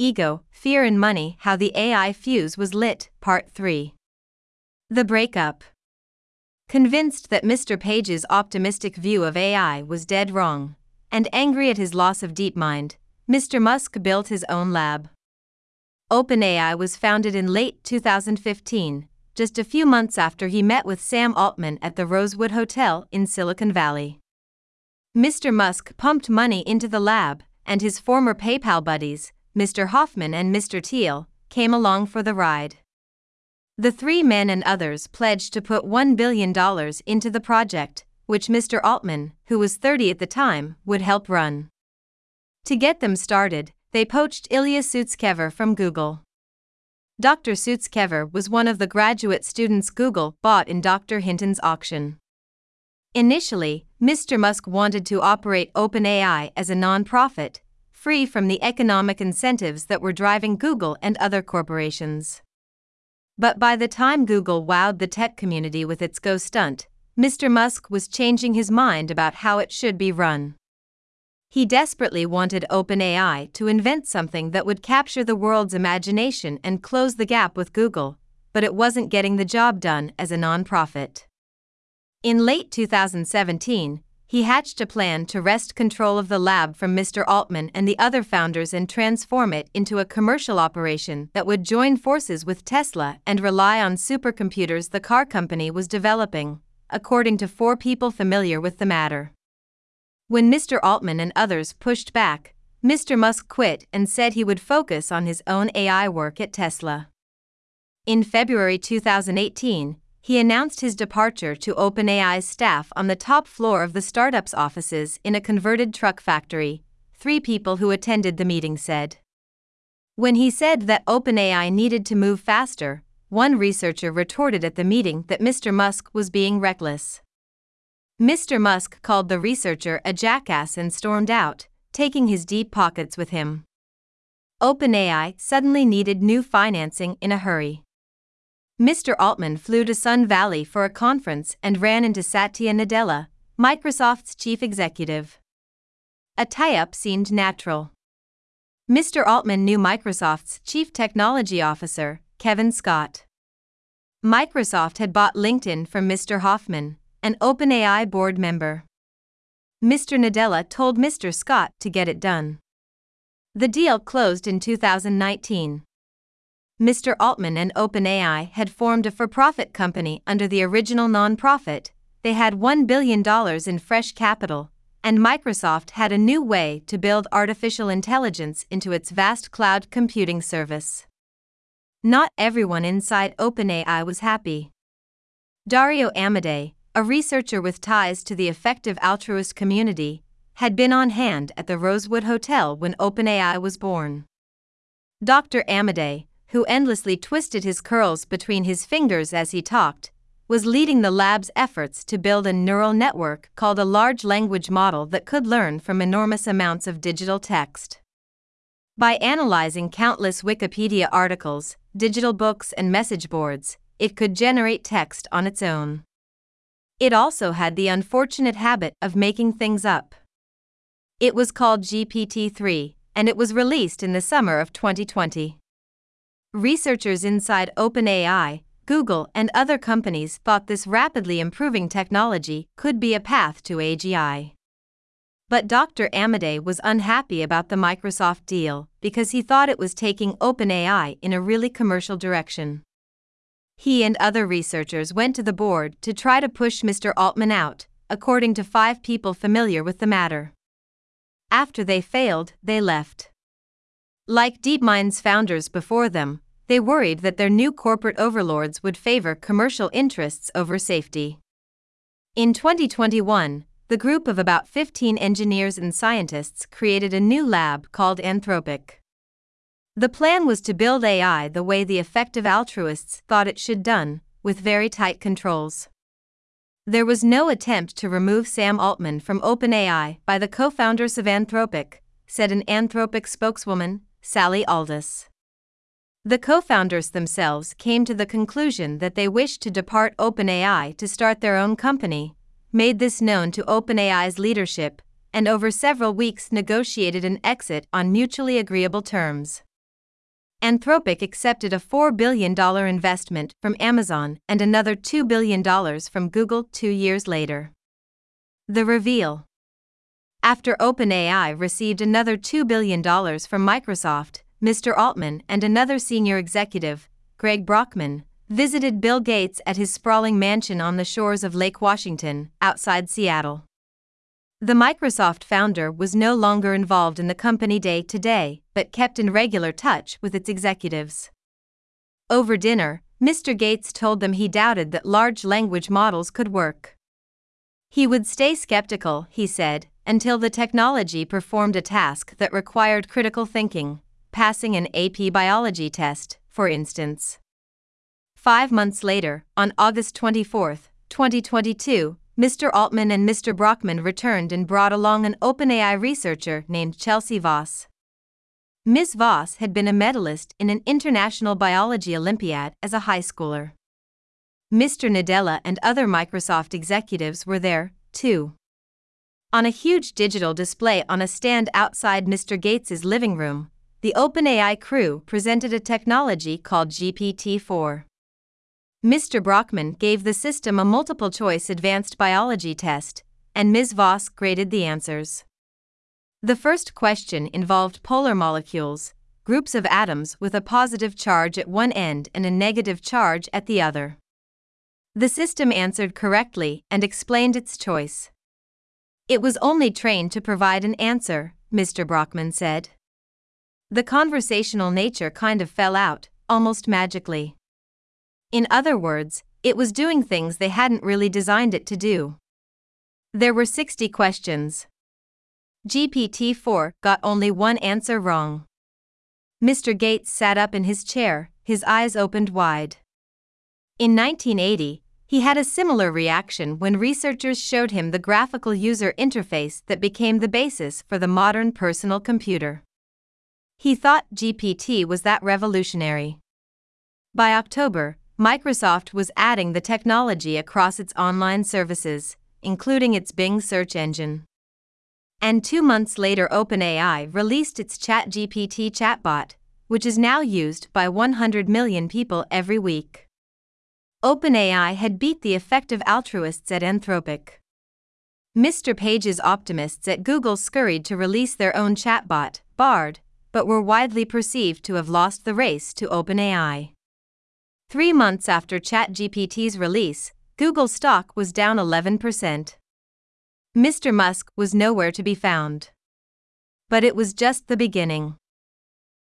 Ego, Fear and Money How the AI Fuse Was Lit, Part 3. The Breakup. Convinced that Mr. Page's optimistic view of AI was dead wrong, and angry at his loss of DeepMind, Mr. Musk built his own lab. OpenAI was founded in late 2015, just a few months after he met with Sam Altman at the Rosewood Hotel in Silicon Valley. Mr. Musk pumped money into the lab, and his former PayPal buddies, Mr. Hoffman and Mr. Thiel, came along for the ride. The three men and others pledged to put $1 billion into the project, which Mr. Altman, who was 30 at the time, would help run. To get them started, they poached Ilya Sutskever from Google. Dr. Sutskever was one of the graduate students Google bought in Dr. Hinton's auction. Initially, Mr. Musk wanted to operate OpenAI as a nonprofit, free from the economic incentives that were driving Google and other corporations. But by the time Google wowed the tech community with its Go stunt, Mr. Musk was changing his mind about how it should be run. He desperately wanted OpenAI to invent something that would capture the world's imagination and close the gap with Google, but it wasn't getting the job done as a nonprofit. In late 2017, he hatched a plan to wrest control of the lab from Mr. Altman and the other founders and transform it into a commercial operation that would join forces with Tesla and rely on supercomputers the car company was developing, according to four people familiar with the matter. When Mr. Altman and others pushed back, Mr. Musk quit and said he would focus on his own AI work at Tesla. In February 2018, he announced his departure to OpenAI's staff on the top floor of the startup's offices in a converted truck factory, three people who attended the meeting said. When he said that OpenAI needed to move faster, one researcher retorted at the meeting that Mr. Musk was being reckless. Mr. Musk called the researcher a jackass and stormed out, taking his deep pockets with him. OpenAI suddenly needed new financing in a hurry. Mr. Altman flew to Sun Valley for a conference and ran into Satya Nadella, Microsoft's chief executive. A tie up seemed natural. Mr. Altman knew Microsoft's chief technology officer, Kevin Scott. Microsoft had bought LinkedIn from Mr. Hoffman, an OpenAI board member. Mr. Nadella told Mr. Scott to get it done. The deal closed in 2019. Mr. Altman and OpenAI had formed a for profit company under the original nonprofit, they had $1 billion in fresh capital, and Microsoft had a new way to build artificial intelligence into its vast cloud computing service. Not everyone inside OpenAI was happy. Dario Amodei, a researcher with ties to the effective altruist community, had been on hand at the Rosewood Hotel when OpenAI was born. Dr. Amodei, who endlessly twisted his curls between his fingers as he talked, was leading the lab's efforts to build a neural network called a large language model that could learn from enormous amounts of digital text. By analyzing countless Wikipedia articles, digital books, and message boards, it could generate text on its own. It also had the unfortunate habit of making things up. It was called GPT 3, and it was released in the summer of 2020. Researchers inside OpenAI, Google, and other companies thought this rapidly improving technology could be a path to AGI. But Dr. Amodei was unhappy about the Microsoft deal because he thought it was taking OpenAI in a really commercial direction. He and other researchers went to the board to try to push Mr. Altman out, according to five people familiar with the matter. After they failed, they left. Like DeepMind's founders before them, they worried that their new corporate overlords would favor commercial interests over safety. In 2021, the group of about 15 engineers and scientists created a new lab called Anthropic. The plan was to build AI the way the effective altruists thought it should done, with very tight controls. There was no attempt to remove Sam Altman from OpenAI by the co-founders of Anthropic, said an Anthropic spokeswoman, Sally Aldous. The co-founders themselves came to the conclusion that they wished to depart OpenAI to start their own company, made this known to OpenAI's leadership, and over several weeks negotiated an exit on mutually agreeable terms. Anthropic accepted a $4 billion investment from Amazon and another $2 billion from Google two years later. The reveal. After OpenAI received another $2 billion from Microsoft, Mr. Altman and another senior executive, Greg Brockman, visited Bill Gates at his sprawling mansion on the shores of Lake Washington, outside Seattle. The Microsoft founder was no longer involved in the company day to day, but kept in regular touch with its executives. Over dinner, Mr. Gates told them he doubted that large language models could work. He would stay skeptical, he said, until the technology performed a task that required critical thinking, passing an AP biology test, for instance. Five months later, on August 24, 2022, Mr. Altman and Mr. Brockman returned and brought along an OpenAI researcher named Chelsea Voss. Ms. Voss had been a medalist in an international biology Olympiad as a high schooler. Mr. Nadella and other Microsoft executives were there, too. On a huge digital display on a stand outside Mr. Gates's living room, the OpenAI crew presented a technology called GPT 4. Mr. Brockman gave the system a multiple choice advanced biology test, and Ms. Voss graded the answers. The first question involved polar molecules, groups of atoms with a positive charge at one end and a negative charge at the other. The system answered correctly and explained its choice. It was only trained to provide an answer, Mr. Brockman said. The conversational nature kind of fell out, almost magically. In other words, it was doing things they hadn't really designed it to do. There were 60 questions. GPT 4 got only one answer wrong. Mr. Gates sat up in his chair, his eyes opened wide. In 1980, he had a similar reaction when researchers showed him the graphical user interface that became the basis for the modern personal computer. He thought GPT was that revolutionary. By October, Microsoft was adding the technology across its online services, including its Bing search engine. And two months later, OpenAI released its ChatGPT chatbot, which is now used by 100 million people every week. OpenAI had beat the effective altruists at Anthropic. Mr. Page's optimists at Google scurried to release their own chatbot, Bard, but were widely perceived to have lost the race to OpenAI. Three months after ChatGPT's release, Google stock was down 11%. Mr. Musk was nowhere to be found. But it was just the beginning.